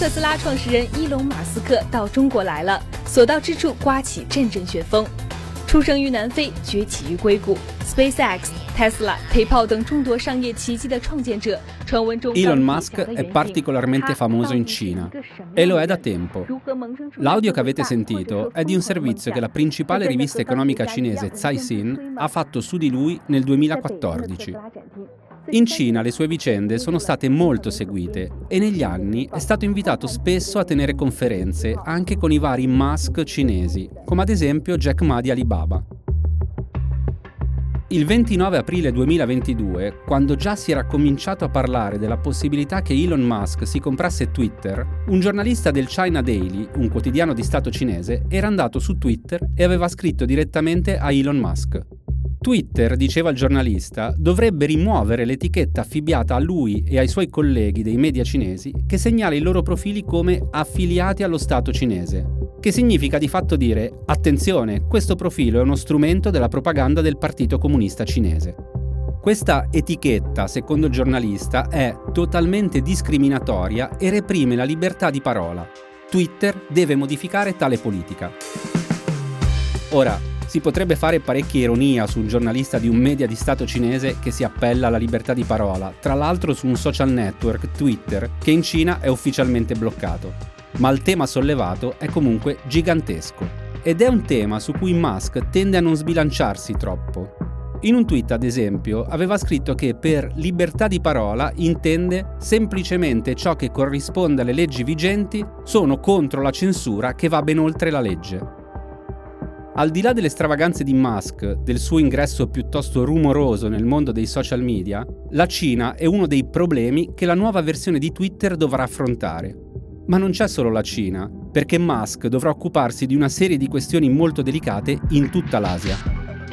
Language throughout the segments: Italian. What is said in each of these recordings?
特斯拉创始人伊隆·马斯克到中国来了，所到之处刮起阵阵旋风。出生于南非，崛起于硅谷，SpaceX、Tesla、PayPal 等众多商业奇迹的创建者，传闻中 Elon Musk è particolarmente famoso in Cina e lo è da tempo. L'audio che avete sentito è di un servizio che la principale rivista economica cinese Caixin ha fatto su di lui nel 2014. In Cina le sue vicende sono state molto seguite e negli anni è stato invitato spesso a tenere conferenze anche con i vari Musk cinesi, come ad esempio Jack Ma di Alibaba. Il 29 aprile 2022, quando già si era cominciato a parlare della possibilità che Elon Musk si comprasse Twitter, un giornalista del China Daily, un quotidiano di Stato cinese, era andato su Twitter e aveva scritto direttamente a Elon Musk. Twitter, diceva il giornalista, dovrebbe rimuovere l'etichetta affibbiata a lui e ai suoi colleghi dei media cinesi che segnala i loro profili come affiliati allo Stato cinese, che significa di fatto dire attenzione, questo profilo è uno strumento della propaganda del Partito Comunista Cinese. Questa etichetta, secondo il giornalista, è totalmente discriminatoria e reprime la libertà di parola. Twitter deve modificare tale politica. Ora, si potrebbe fare parecchia ironia su un giornalista di un media di Stato cinese che si appella alla libertà di parola, tra l'altro su un social network, Twitter, che in Cina è ufficialmente bloccato. Ma il tema sollevato è comunque gigantesco. Ed è un tema su cui Musk tende a non sbilanciarsi troppo. In un tweet, ad esempio, aveva scritto che per libertà di parola intende semplicemente ciò che corrisponde alle leggi vigenti, sono contro la censura che va ben oltre la legge. Al di là delle stravaganze di Musk, del suo ingresso piuttosto rumoroso nel mondo dei social media, la Cina è uno dei problemi che la nuova versione di Twitter dovrà affrontare. Ma non c'è solo la Cina, perché Musk dovrà occuparsi di una serie di questioni molto delicate in tutta l'Asia.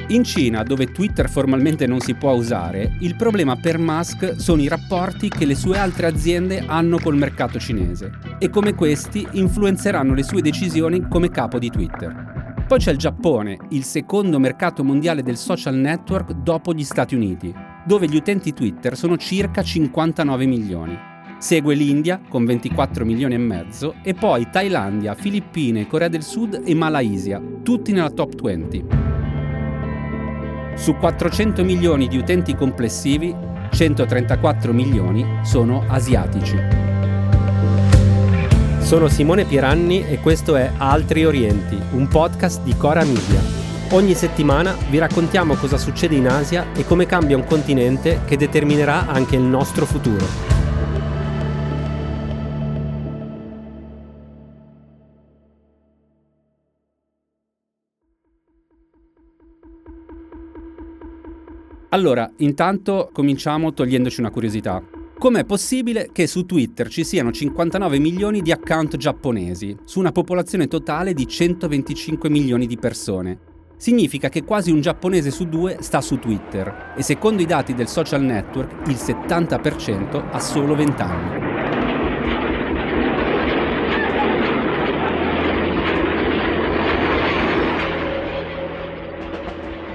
In Cina, dove Twitter formalmente non si può usare, il problema per Musk sono i rapporti che le sue altre aziende hanno col mercato cinese e come questi influenzeranno le sue decisioni come capo di Twitter. Poi c'è il Giappone, il secondo mercato mondiale del social network dopo gli Stati Uniti, dove gli utenti Twitter sono circa 59 milioni. Segue l'India con 24 milioni e mezzo e poi Thailandia, Filippine, Corea del Sud e Malaysia, tutti nella top 20. Su 400 milioni di utenti complessivi, 134 milioni sono asiatici. Sono Simone Pieranni e questo è Altri Orienti, un podcast di Cora Media. Ogni settimana vi raccontiamo cosa succede in Asia e come cambia un continente che determinerà anche il nostro futuro. Allora, intanto cominciamo togliendoci una curiosità. Com'è possibile che su Twitter ci siano 59 milioni di account giapponesi, su una popolazione totale di 125 milioni di persone? Significa che quasi un giapponese su due sta su Twitter e secondo i dati del social network il 70% ha solo 20 anni.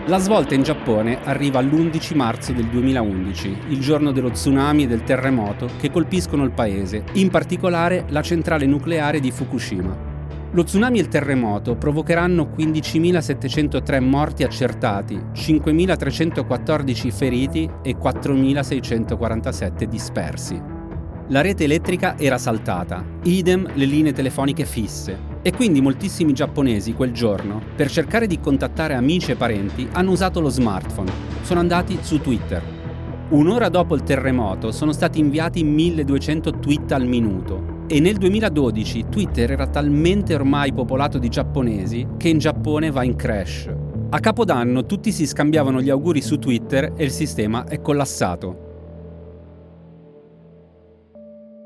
La svolta in Giappone arriva l'11 marzo del 2011, il giorno dello tsunami e del terremoto che colpiscono il paese, in particolare la centrale nucleare di Fukushima. Lo tsunami e il terremoto provocheranno 15.703 morti accertati, 5.314 feriti e 4.647 dispersi. La rete elettrica era saltata, idem le linee telefoniche fisse, e quindi moltissimi giapponesi quel giorno, per cercare di contattare amici e parenti, hanno usato lo smartphone. Sono andati su Twitter. Un'ora dopo il terremoto sono stati inviati 1200 tweet al minuto e nel 2012 Twitter era talmente ormai popolato di giapponesi che in Giappone va in crash. A Capodanno tutti si scambiavano gli auguri su Twitter e il sistema è collassato.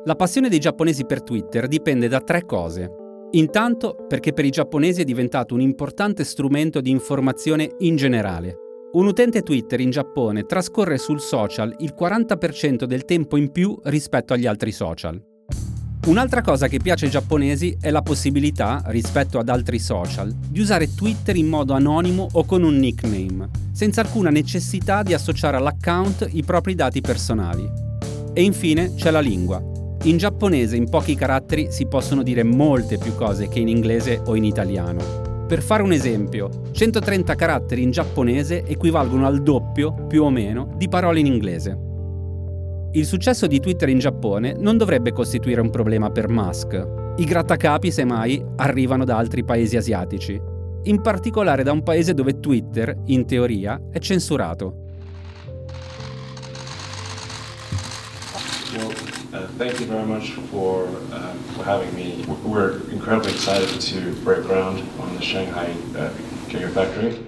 La passione dei giapponesi per Twitter dipende da tre cose. Intanto perché per i giapponesi è diventato un importante strumento di informazione in generale. Un utente Twitter in Giappone trascorre sul social il 40% del tempo in più rispetto agli altri social. Un'altra cosa che piace ai giapponesi è la possibilità, rispetto ad altri social, di usare Twitter in modo anonimo o con un nickname, senza alcuna necessità di associare all'account i propri dati personali. E infine c'è la lingua. In giapponese in pochi caratteri si possono dire molte più cose che in inglese o in italiano. Per fare un esempio, 130 caratteri in giapponese equivalgono al doppio, più o meno, di parole in inglese. Il successo di Twitter in Giappone non dovrebbe costituire un problema per Musk. I grattacapi, semmai, arrivano da altri paesi asiatici, in particolare da un paese dove Twitter, in teoria, è censurato. Uh, thank you very much for, uh, for having me. We're incredibly excited to break ground on the Shanghai uh, Gigafactory.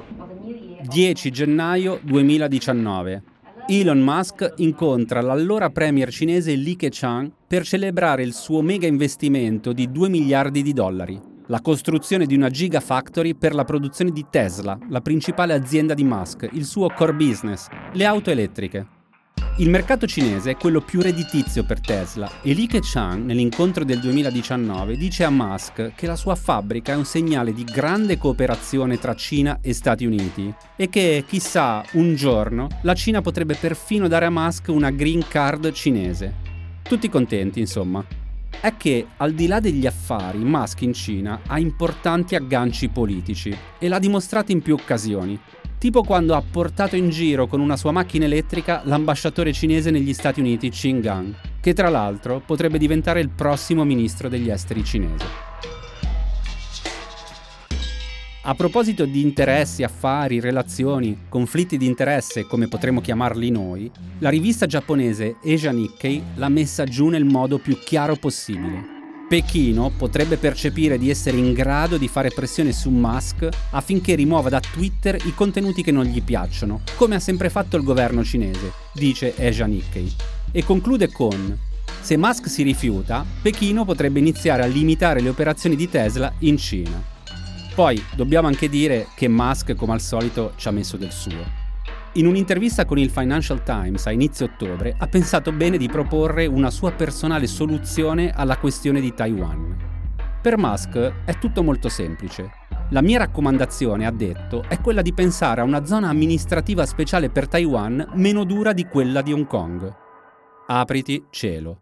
10 gennaio 2019. Elon Musk incontra l'allora premier cinese Li Keqiang per celebrare il suo mega investimento di 2 miliardi di dollari, la costruzione di una gigafactory per la produzione di Tesla, la principale azienda di Musk, il suo core business, le auto elettriche. Il mercato cinese è quello più redditizio per Tesla e Li Keqiang nell'incontro del 2019 dice a Musk che la sua fabbrica è un segnale di grande cooperazione tra Cina e Stati Uniti e che, chissà, un giorno la Cina potrebbe perfino dare a Musk una green card cinese. Tutti contenti, insomma. È che, al di là degli affari, Musk in Cina ha importanti agganci politici e l'ha dimostrato in più occasioni tipo quando ha portato in giro con una sua macchina elettrica l'ambasciatore cinese negli Stati Uniti Qin Gang, che tra l'altro potrebbe diventare il prossimo ministro degli esteri cinese. A proposito di interessi, affari, relazioni, conflitti di interesse, come potremmo chiamarli noi, la rivista giapponese Asia Nikkei l'ha messa giù nel modo più chiaro possibile. Pechino potrebbe percepire di essere in grado di fare pressione su Musk affinché rimuova da Twitter i contenuti che non gli piacciono, come ha sempre fatto il governo cinese, dice Asia Nikkei. E conclude con se Musk si rifiuta, Pechino potrebbe iniziare a limitare le operazioni di Tesla in Cina. Poi dobbiamo anche dire che Musk, come al solito, ci ha messo del suo. In un'intervista con il Financial Times a inizio ottobre ha pensato bene di proporre una sua personale soluzione alla questione di Taiwan. Per Musk è tutto molto semplice. La mia raccomandazione, ha detto, è quella di pensare a una zona amministrativa speciale per Taiwan meno dura di quella di Hong Kong. Apriti cielo.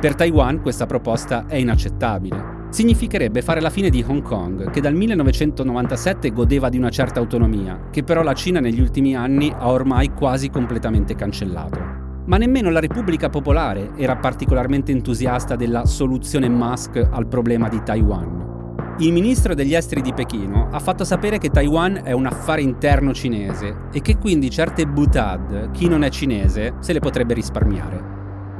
Per Taiwan questa proposta è inaccettabile significherebbe fare la fine di Hong Kong, che dal 1997 godeva di una certa autonomia, che però la Cina negli ultimi anni ha ormai quasi completamente cancellato. Ma nemmeno la Repubblica Popolare era particolarmente entusiasta della soluzione Musk al problema di Taiwan. Il ministro degli esteri di Pechino ha fatto sapere che Taiwan è un affare interno cinese e che quindi certe butad, chi non è cinese, se le potrebbe risparmiare.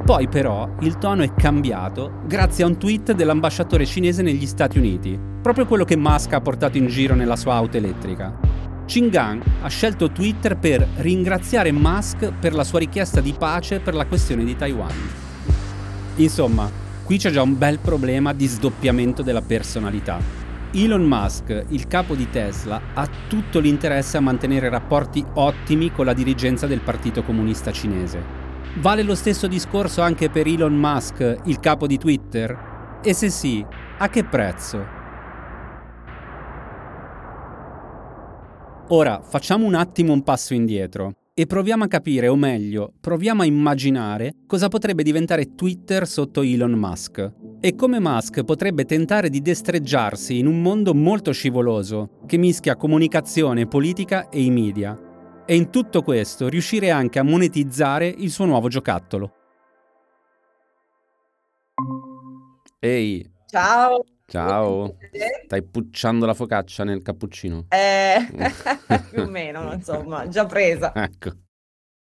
Poi però il tono è cambiato grazie a un tweet dell'ambasciatore cinese negli Stati Uniti, proprio quello che Musk ha portato in giro nella sua auto elettrica. Qinggang ha scelto Twitter per ringraziare Musk per la sua richiesta di pace per la questione di Taiwan. Insomma, qui c'è già un bel problema di sdoppiamento della personalità. Elon Musk, il capo di Tesla, ha tutto l'interesse a mantenere rapporti ottimi con la dirigenza del Partito Comunista Cinese Vale lo stesso discorso anche per Elon Musk, il capo di Twitter? E se sì, a che prezzo? Ora facciamo un attimo un passo indietro e proviamo a capire, o meglio, proviamo a immaginare cosa potrebbe diventare Twitter sotto Elon Musk e come Musk potrebbe tentare di destreggiarsi in un mondo molto scivoloso che mischia comunicazione, politica e i media e in tutto questo riuscire anche a monetizzare il suo nuovo giocattolo. Ehi. Ciao. Ciao. Stai pucciando la focaccia nel cappuccino? Eh, più o meno, insomma, già presa. ecco.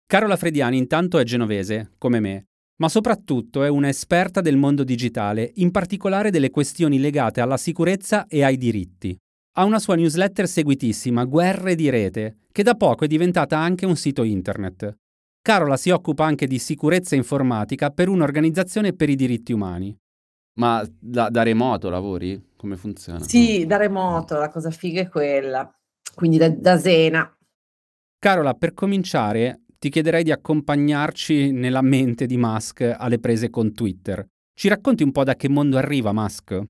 Carola Frediani intanto è genovese, come me, ma soprattutto è un'esperta del mondo digitale, in particolare delle questioni legate alla sicurezza e ai diritti ha una sua newsletter seguitissima, Guerre di Rete, che da poco è diventata anche un sito internet. Carola si occupa anche di sicurezza informatica per un'organizzazione per i diritti umani. Ma da, da remoto lavori? Come funziona? Sì, da remoto, la cosa figa è quella. Quindi da, da Zena. Carola, per cominciare, ti chiederei di accompagnarci nella mente di Musk alle prese con Twitter. Ci racconti un po' da che mondo arriva Musk?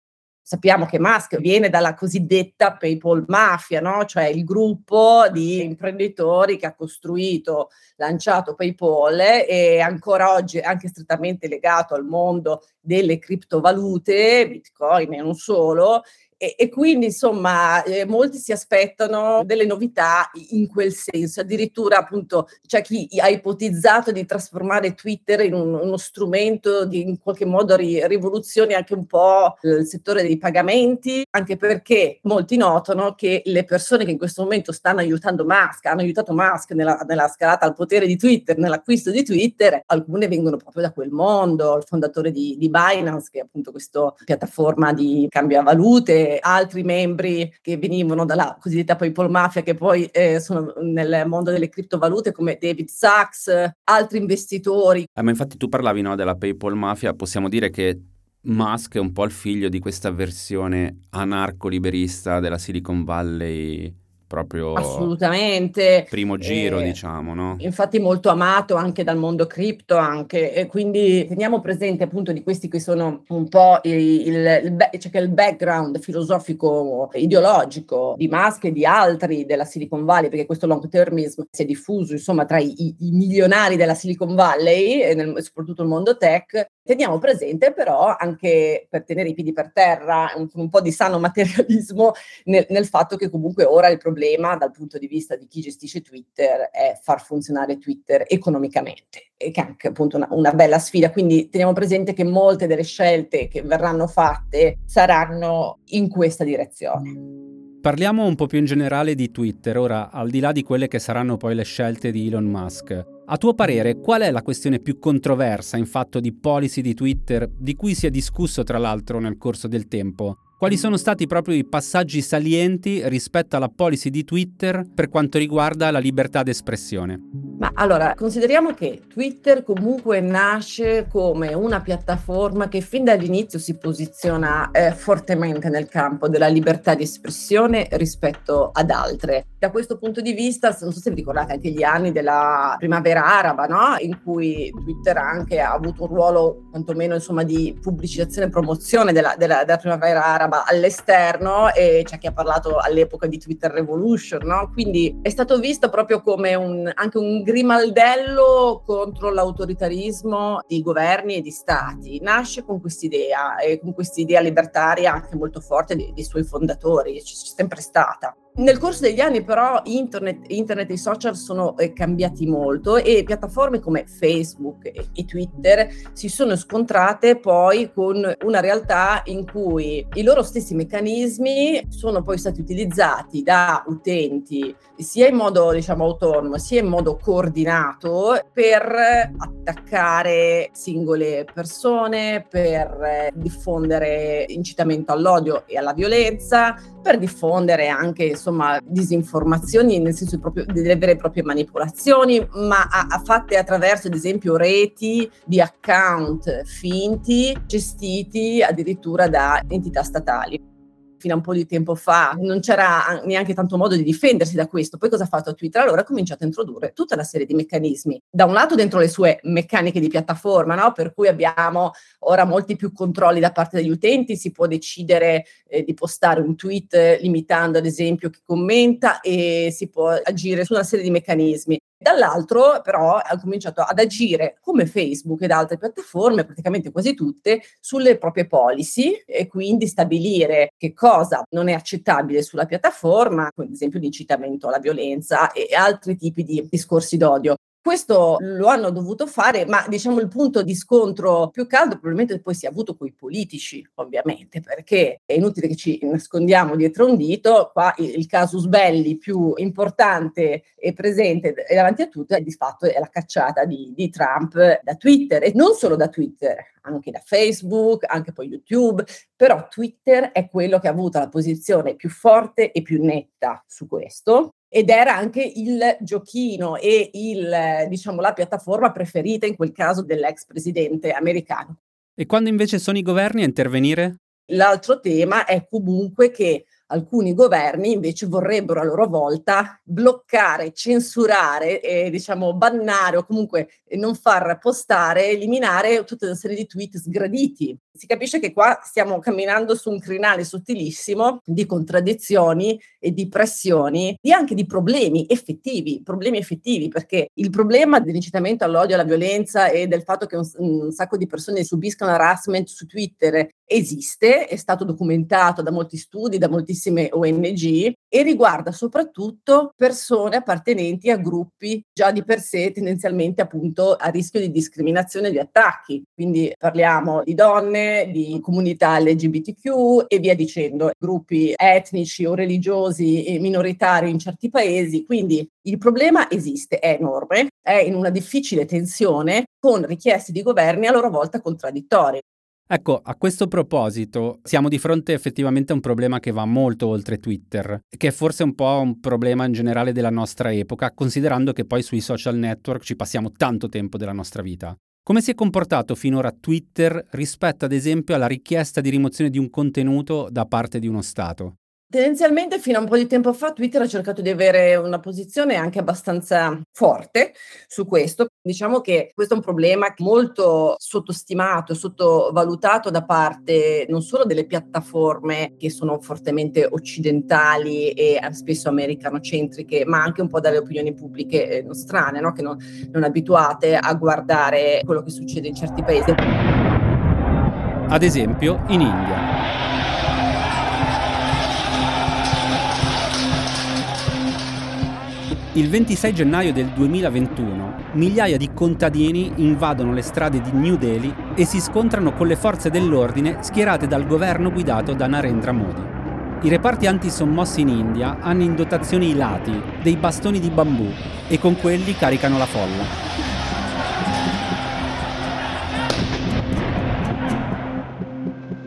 Sappiamo che Musk viene dalla cosiddetta PayPal Mafia, no? cioè il gruppo di imprenditori che ha costruito, lanciato PayPal e ancora oggi è anche strettamente legato al mondo delle criptovalute, Bitcoin e non solo, e, e, quindi insomma eh, molti si aspettano delle novità in quel senso, addirittura appunto c'è chi ha ipotizzato di trasformare Twitter in un, uno strumento di in qualche modo ri, rivoluzioni anche un po' il settore dei pagamenti, anche perché molti notano che le persone che in questo momento stanno aiutando Musk, hanno aiutato Musk nella, nella scalata al potere di Twitter, nell'acquisto di Twitter, alcune vengono proprio da quel mondo, il fondatore di, di Binance, che è appunto questa piattaforma di cambio a valute, altri membri che venivano dalla cosiddetta PayPal Mafia, che poi eh, sono nel mondo delle criptovalute, come David Sachs, altri investitori. Eh, ma infatti tu parlavi no, della PayPal Mafia, possiamo dire che Musk è un po' il figlio di questa versione anarco-liberista della Silicon Valley proprio assolutamente primo giro eh, diciamo no? infatti molto amato anche dal mondo cripto anche e quindi teniamo presente appunto di questi che sono un po' il, il, il, cioè il background filosofico ideologico di Musk e di altri della Silicon Valley perché questo long termism si è diffuso insomma tra i, i milionari della Silicon Valley e nel, soprattutto il mondo tech teniamo presente però anche per tenere i piedi per terra un, un po' di sano materialismo nel, nel fatto che comunque ora il problema dal punto di vista di chi gestisce Twitter è far funzionare Twitter economicamente, che è anche appunto una, una bella sfida. Quindi teniamo presente che molte delle scelte che verranno fatte saranno in questa direzione. Parliamo un po' più in generale di Twitter, ora al di là di quelle che saranno poi le scelte di Elon Musk. A tuo parere, qual è la questione più controversa in fatto di policy di Twitter, di cui si è discusso tra l'altro nel corso del tempo? Quali sono stati proprio i passaggi salienti rispetto alla policy di Twitter per quanto riguarda la libertà d'espressione? Ma allora, consideriamo che Twitter comunque nasce come una piattaforma che fin dall'inizio si posiziona eh, fortemente nel campo della libertà di espressione rispetto ad altre. Da questo punto di vista, non so se vi ricordate anche gli anni della primavera araba, no? in cui Twitter anche ha avuto un ruolo quantomeno insomma, di pubblicizzazione e promozione della, della, della primavera araba araba all'esterno e c'è chi ha parlato all'epoca di Twitter Revolution, no? Quindi è stato visto proprio come un, anche un grimaldello contro l'autoritarismo di governi e di stati. Nasce con quest'idea e con quest'idea libertaria anche molto forte dei, dei suoi fondatori, c'è sempre stata. Nel corso degli anni però internet, internet e i social sono eh, cambiati molto e piattaforme come Facebook e, e, Twitter si sono scontrate poi con una realtà in cui i loro stessi meccanismi sono poi stati utilizzati da utenti sia in modo diciamo autonomo sia in modo coordinato per attaccare singole persone, per diffondere incitamento all'odio e alla violenza, per diffondere anche insomma, disinformazioni, nel senso proprio, delle vere e proprie manipolazioni, ma a, a fatte attraverso ad esempio reti di account finti gestiti addirittura da entità statali fino a un po' di tempo fa non c'era neanche tanto modo di difendersi da questo. Poi cosa ha fatto Twitter? Allora ha cominciato a introdurre tutta una serie di meccanismi. Da un lato dentro le sue meccaniche di piattaforma, no? per cui abbiamo ora molti più controlli da parte degli utenti, si può decidere eh, di postare un tweet limitando ad esempio chi commenta e si può agire su una serie di meccanismi. Dall'altro però ha cominciato ad agire come Facebook ed altre piattaforme, praticamente quasi tutte, sulle proprie policy e quindi stabilire che cosa non è accettabile sulla piattaforma, ad esempio l'incitamento alla violenza e altri tipi di discorsi d'odio. Questo lo hanno dovuto fare, ma diciamo il punto di scontro più caldo probabilmente poi si è avuto con i politici, ovviamente, perché è inutile che ci nascondiamo dietro un dito, qua il, casus belli più importante e presente e davanti a tutti è di fatto è la cacciata di, di Trump da Twitter. E non solo da Twitter, anche da Facebook, anche poi YouTube, però Twitter è quello che ha avuto la posizione più forte e più netta su questo ed era anche il giochino e il, diciamo, la piattaforma preferita in quel caso dell'ex presidente americano. E quando invece sono i governi a intervenire? L'altro tema è comunque che alcuni governi invece vorrebbero a loro volta bloccare, censurare e diciamo bannare o comunque non far postare, eliminare tutta una serie di tweet sgraditi si capisce che qua stiamo camminando su un crinale sottilissimo di contraddizioni e di pressioni e anche di problemi effettivi, problemi effettivi, perché il problema dell'incitamento all'odio, alla violenza e del fatto che un, un sacco di persone subiscano harassment su Twitter esiste, è stato documentato da molti studi, da moltissime ONG e riguarda soprattutto persone appartenenti a gruppi già di per sé tendenzialmente appunto a rischio di discriminazione e di attacchi. Quindi parliamo di donne, di comunità LGBTQ e via dicendo, gruppi etnici o religiosi e minoritari in certi paesi. Quindi il problema esiste, è enorme, è in una difficile tensione con richieste di governi a loro volta contraddittorie. Ecco, a questo proposito, siamo di fronte effettivamente a un problema che va molto oltre Twitter, che è forse un po' un problema in generale della nostra epoca, considerando che poi sui social network ci passiamo tanto tempo della nostra vita. Come si è comportato finora Twitter rispetto ad esempio alla richiesta di rimozione di un contenuto da parte di uno Stato? Tendenzialmente fino a un po' di tempo fa Twitter ha cercato di avere una posizione anche abbastanza forte su questo. Diciamo che questo è un problema molto sottostimato, sottovalutato da parte non solo delle piattaforme che sono fortemente occidentali e spesso americanocentriche, ma anche un po' dalle opinioni pubbliche eh, nostrane, no? che non, non abituate a guardare quello che succede in certi paesi. Ad esempio in India. Il 26 gennaio del 2021 migliaia di contadini invadono le strade di New Delhi e si scontrano con le forze dell'ordine schierate dal governo guidato da Narendra Modi. I reparti antisommossi in India hanno in dotazione i lati, dei bastoni di bambù e con quelli caricano la folla.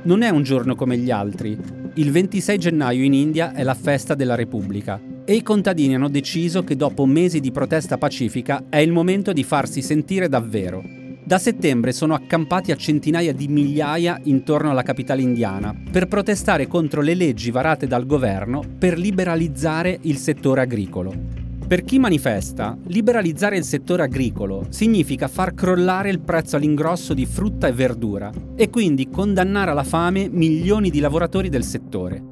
Non è un giorno come gli altri. Il 26 gennaio in India è la festa della Repubblica e i contadini hanno deciso che dopo mesi di protesta pacifica è il momento di farsi sentire davvero. Da settembre sono accampati a centinaia di migliaia intorno alla capitale indiana per protestare contro le leggi varate dal governo per liberalizzare il settore agricolo. Per chi manifesta, liberalizzare il settore agricolo significa far crollare il prezzo all'ingrosso di frutta e verdura e quindi condannare alla fame milioni di lavoratori del settore.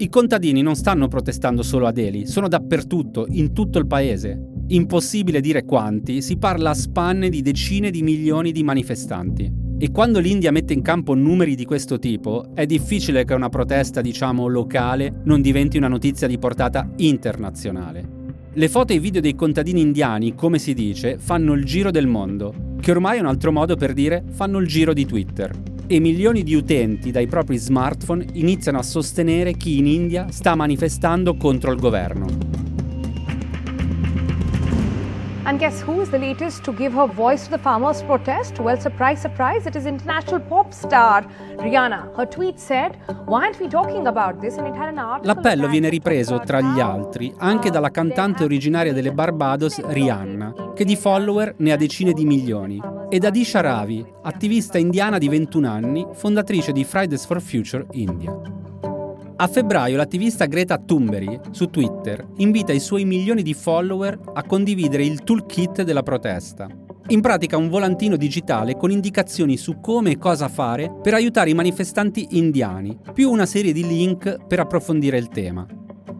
I contadini non stanno protestando solo a Delhi, sono dappertutto, in tutto il paese. Impossibile dire quanti, si parla a spanne di decine di milioni di manifestanti. E quando l'India mette in campo numeri di questo tipo, è difficile che una protesta, diciamo, locale non diventi una notizia di portata internazionale. Le foto e i video dei contadini indiani, come si dice, fanno il giro del mondo, che ormai è un altro modo per dire fanno il giro di Twitter e milioni di utenti dai propri smartphone iniziano a sostenere chi in India sta manifestando contro il governo. And guess who is the latest to give her voice to the farmers' protest? Well, surprise, surprise, it is international pop star Rihanna. Her tweet said, Why aren't we talking about this? And it had an article. L'appello viene ripreso, tra gli altri, anche dalla cantante originaria delle Barbados, Rihanna, che di follower ne ha decine di milioni, e da Disha Ravi, attivista indiana di 21 anni, fondatrice di Fridays for Future India. A febbraio l'attivista Greta Thunberg su Twitter invita i suoi milioni di follower a condividere il toolkit della protesta. In pratica un volantino digitale con indicazioni su come e cosa fare per aiutare i manifestanti indiani, più una serie di link per approfondire il tema.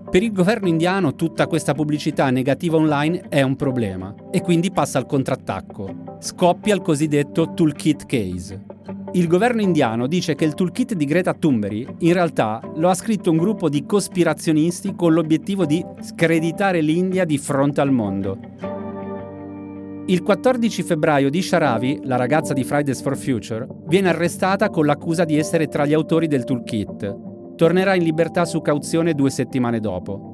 Per il governo indiano tutta questa pubblicità negativa online è un problema e quindi passa al contrattacco. Scoppia il cosiddetto toolkit case. Il governo indiano dice che il toolkit di Greta Thunberg in realtà lo ha scritto un gruppo di cospirazionisti con l'obiettivo di screditare l'India di fronte al mondo. Il 14 febbraio di Sharavi, la ragazza di Fridays for Future, viene arrestata con l'accusa di essere tra gli autori del toolkit. Tornerà in libertà su cauzione due settimane dopo.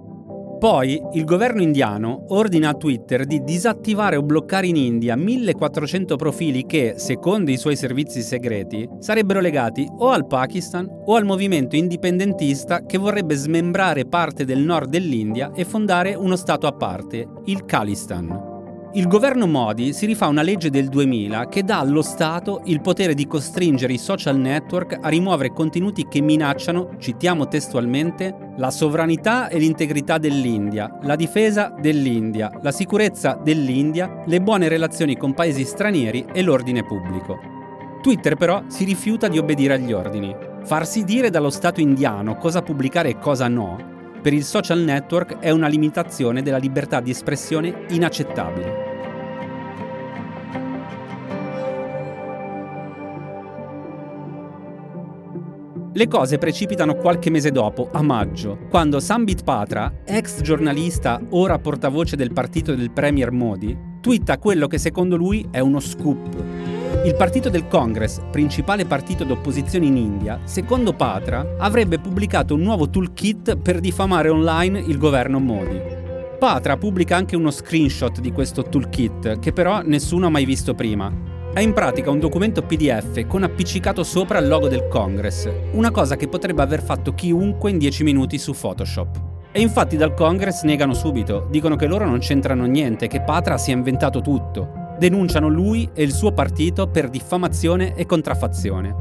Poi il governo indiano ordina a Twitter di disattivare o bloccare in India 1400 profili che, secondo i suoi servizi segreti, sarebbero legati o al Pakistan o al movimento indipendentista che vorrebbe smembrare parte del nord dell'India e fondare uno stato a parte, il Khalistan. Il governo Modi si rifà una legge del 2000 che dà allo Stato il potere di costringere i social network a rimuovere contenuti che minacciano, citiamo testualmente, la sovranità e l'integrità dell'India, la difesa dell'India, la sicurezza dell'India, le buone relazioni con paesi stranieri e l'ordine pubblico. Twitter però si rifiuta di obbedire agli ordini. Farsi dire dallo Stato indiano cosa pubblicare e cosa no, per il social network è una limitazione della libertà di espressione inaccettabile. Le cose precipitano qualche mese dopo, a maggio, quando Sambit Patra, ex giornalista, ora portavoce del partito del Premier Modi, twitta quello che secondo lui è uno scoop. Il partito del Congress, principale partito d'opposizione in India, secondo Patra, avrebbe pubblicato un nuovo toolkit per diffamare online il governo Modi. Patra pubblica anche uno screenshot di questo toolkit, che però nessuno ha mai visto prima, è in pratica un documento PDF con appiccicato sopra il logo del Congress, una cosa che potrebbe aver fatto chiunque in 10 minuti su Photoshop. E infatti dal Congress negano subito, dicono che loro non c'entrano niente, che Patra si è inventato tutto. Denunciano lui e il suo partito per diffamazione e contraffazione.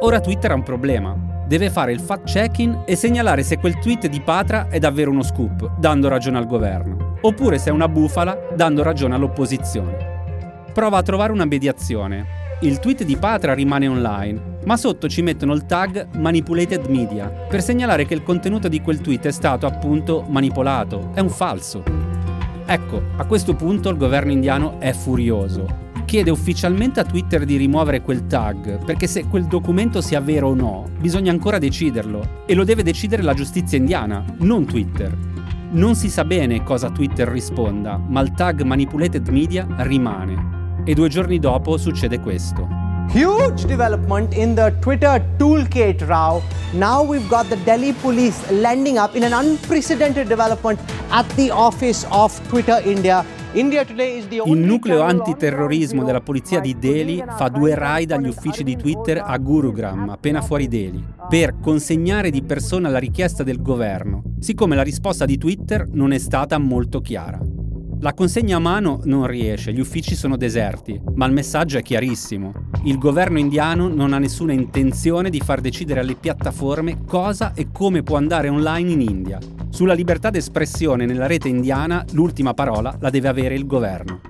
Ora Twitter ha un problema. Deve fare il fact-checking e segnalare se quel tweet di Patra è davvero uno scoop, dando ragione al governo, oppure se è una bufala, dando ragione all'opposizione prova a trovare una mediazione. Il tweet di Patra rimane online, ma sotto ci mettono il tag Manipulated Media per segnalare che il contenuto di quel tweet è stato appunto manipolato, è un falso. Ecco, a questo punto il governo indiano è furioso. Chiede ufficialmente a Twitter di rimuovere quel tag, perché se quel documento sia vero o no, bisogna ancora deciderlo. E lo deve decidere la giustizia indiana, non Twitter. Non si sa bene cosa Twitter risponda, ma il tag Manipulated Media rimane. E due giorni dopo succede questo. Huge development in the Twitter toolkit row. Now we've got the Delhi police landing up in an unprecedented development at the office of Twitter India. Il nucleo antiterrorismo della polizia di Delhi fa due raid agli uffici di Twitter a Gurugram, appena fuori Delhi, per consegnare di persona la richiesta del governo, siccome la risposta di Twitter non è stata molto chiara. La consegna a mano non riesce, gli uffici sono deserti, ma il messaggio è chiarissimo. Il governo indiano non ha nessuna intenzione di far decidere alle piattaforme cosa e come può andare online in India. Sulla libertà d'espressione nella rete indiana l'ultima parola la deve avere il governo.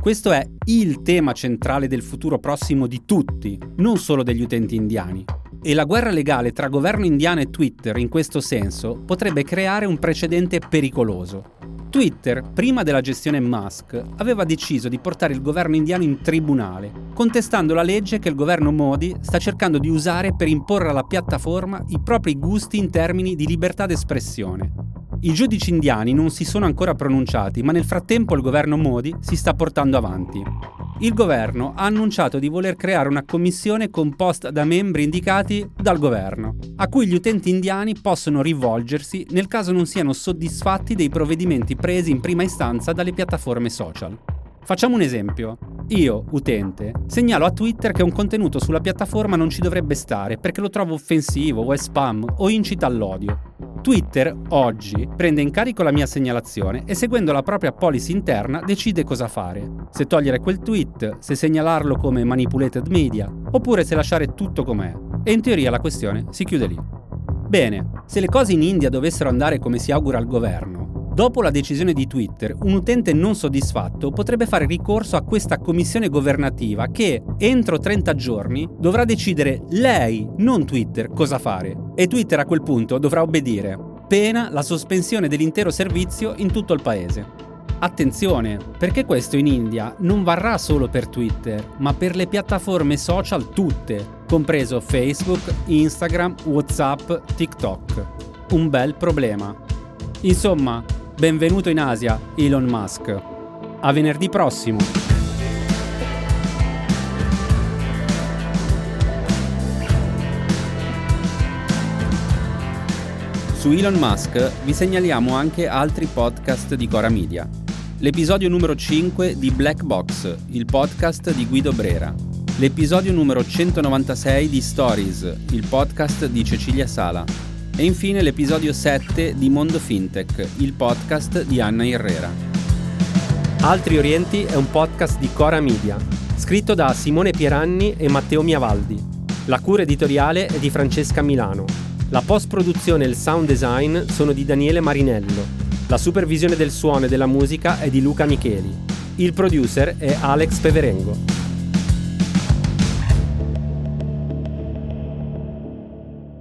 Questo è il tema centrale del futuro prossimo di tutti, non solo degli utenti indiani. E la guerra legale tra governo indiano e Twitter in questo senso potrebbe creare un precedente pericoloso. Twitter, prima della gestione Musk, aveva deciso di portare il governo indiano in tribunale, contestando la legge che il governo Modi sta cercando di usare per imporre alla piattaforma i propri gusti in termini di libertà d'espressione. I giudici indiani non si sono ancora pronunciati, ma nel frattempo il governo Modi si sta portando avanti. Il governo ha annunciato di voler creare una commissione composta da membri indicati dal governo, a cui gli utenti indiani possono rivolgersi nel caso non siano soddisfatti dei provvedimenti presi in prima istanza dalle piattaforme social. Facciamo un esempio. Io, utente, segnalo a Twitter che un contenuto sulla piattaforma non ci dovrebbe stare perché lo trovo offensivo o è spam o incita all'odio. Twitter oggi prende in carico la mia segnalazione e seguendo la propria policy interna decide cosa fare. Se togliere quel tweet, se segnalarlo come manipulated media, oppure se lasciare tutto com'è. E in teoria la questione si chiude lì. Bene, se le cose in India dovessero andare come si augura al governo, Dopo la decisione di Twitter, un utente non soddisfatto potrebbe fare ricorso a questa commissione governativa che, entro 30 giorni, dovrà decidere lei, non Twitter, cosa fare. E Twitter a quel punto dovrà obbedire, pena la sospensione dell'intero servizio in tutto il paese. Attenzione, perché questo in India non varrà solo per Twitter, ma per le piattaforme social tutte, compreso Facebook, Instagram, WhatsApp, TikTok. Un bel problema. Insomma, Benvenuto in Asia, Elon Musk. A venerdì prossimo. Su Elon Musk vi segnaliamo anche altri podcast di Cora Media. L'episodio numero 5 di Black Box, il podcast di Guido Brera. L'episodio numero 196 di Stories, il podcast di Cecilia Sala e infine l'episodio 7 di Mondo Fintech, il podcast di Anna Herrera. Altri Orienti è un podcast di Cora Media, scritto da Simone Pieranni e Matteo Miavaldi. La cura editoriale è di Francesca Milano. La post-produzione e il sound design sono di Daniele Marinello. La supervisione del suono e della musica è di Luca Micheli. Il producer è Alex Peverengo.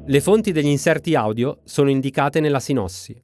Le fonti degli inserti audio sono indicate nella sinossi.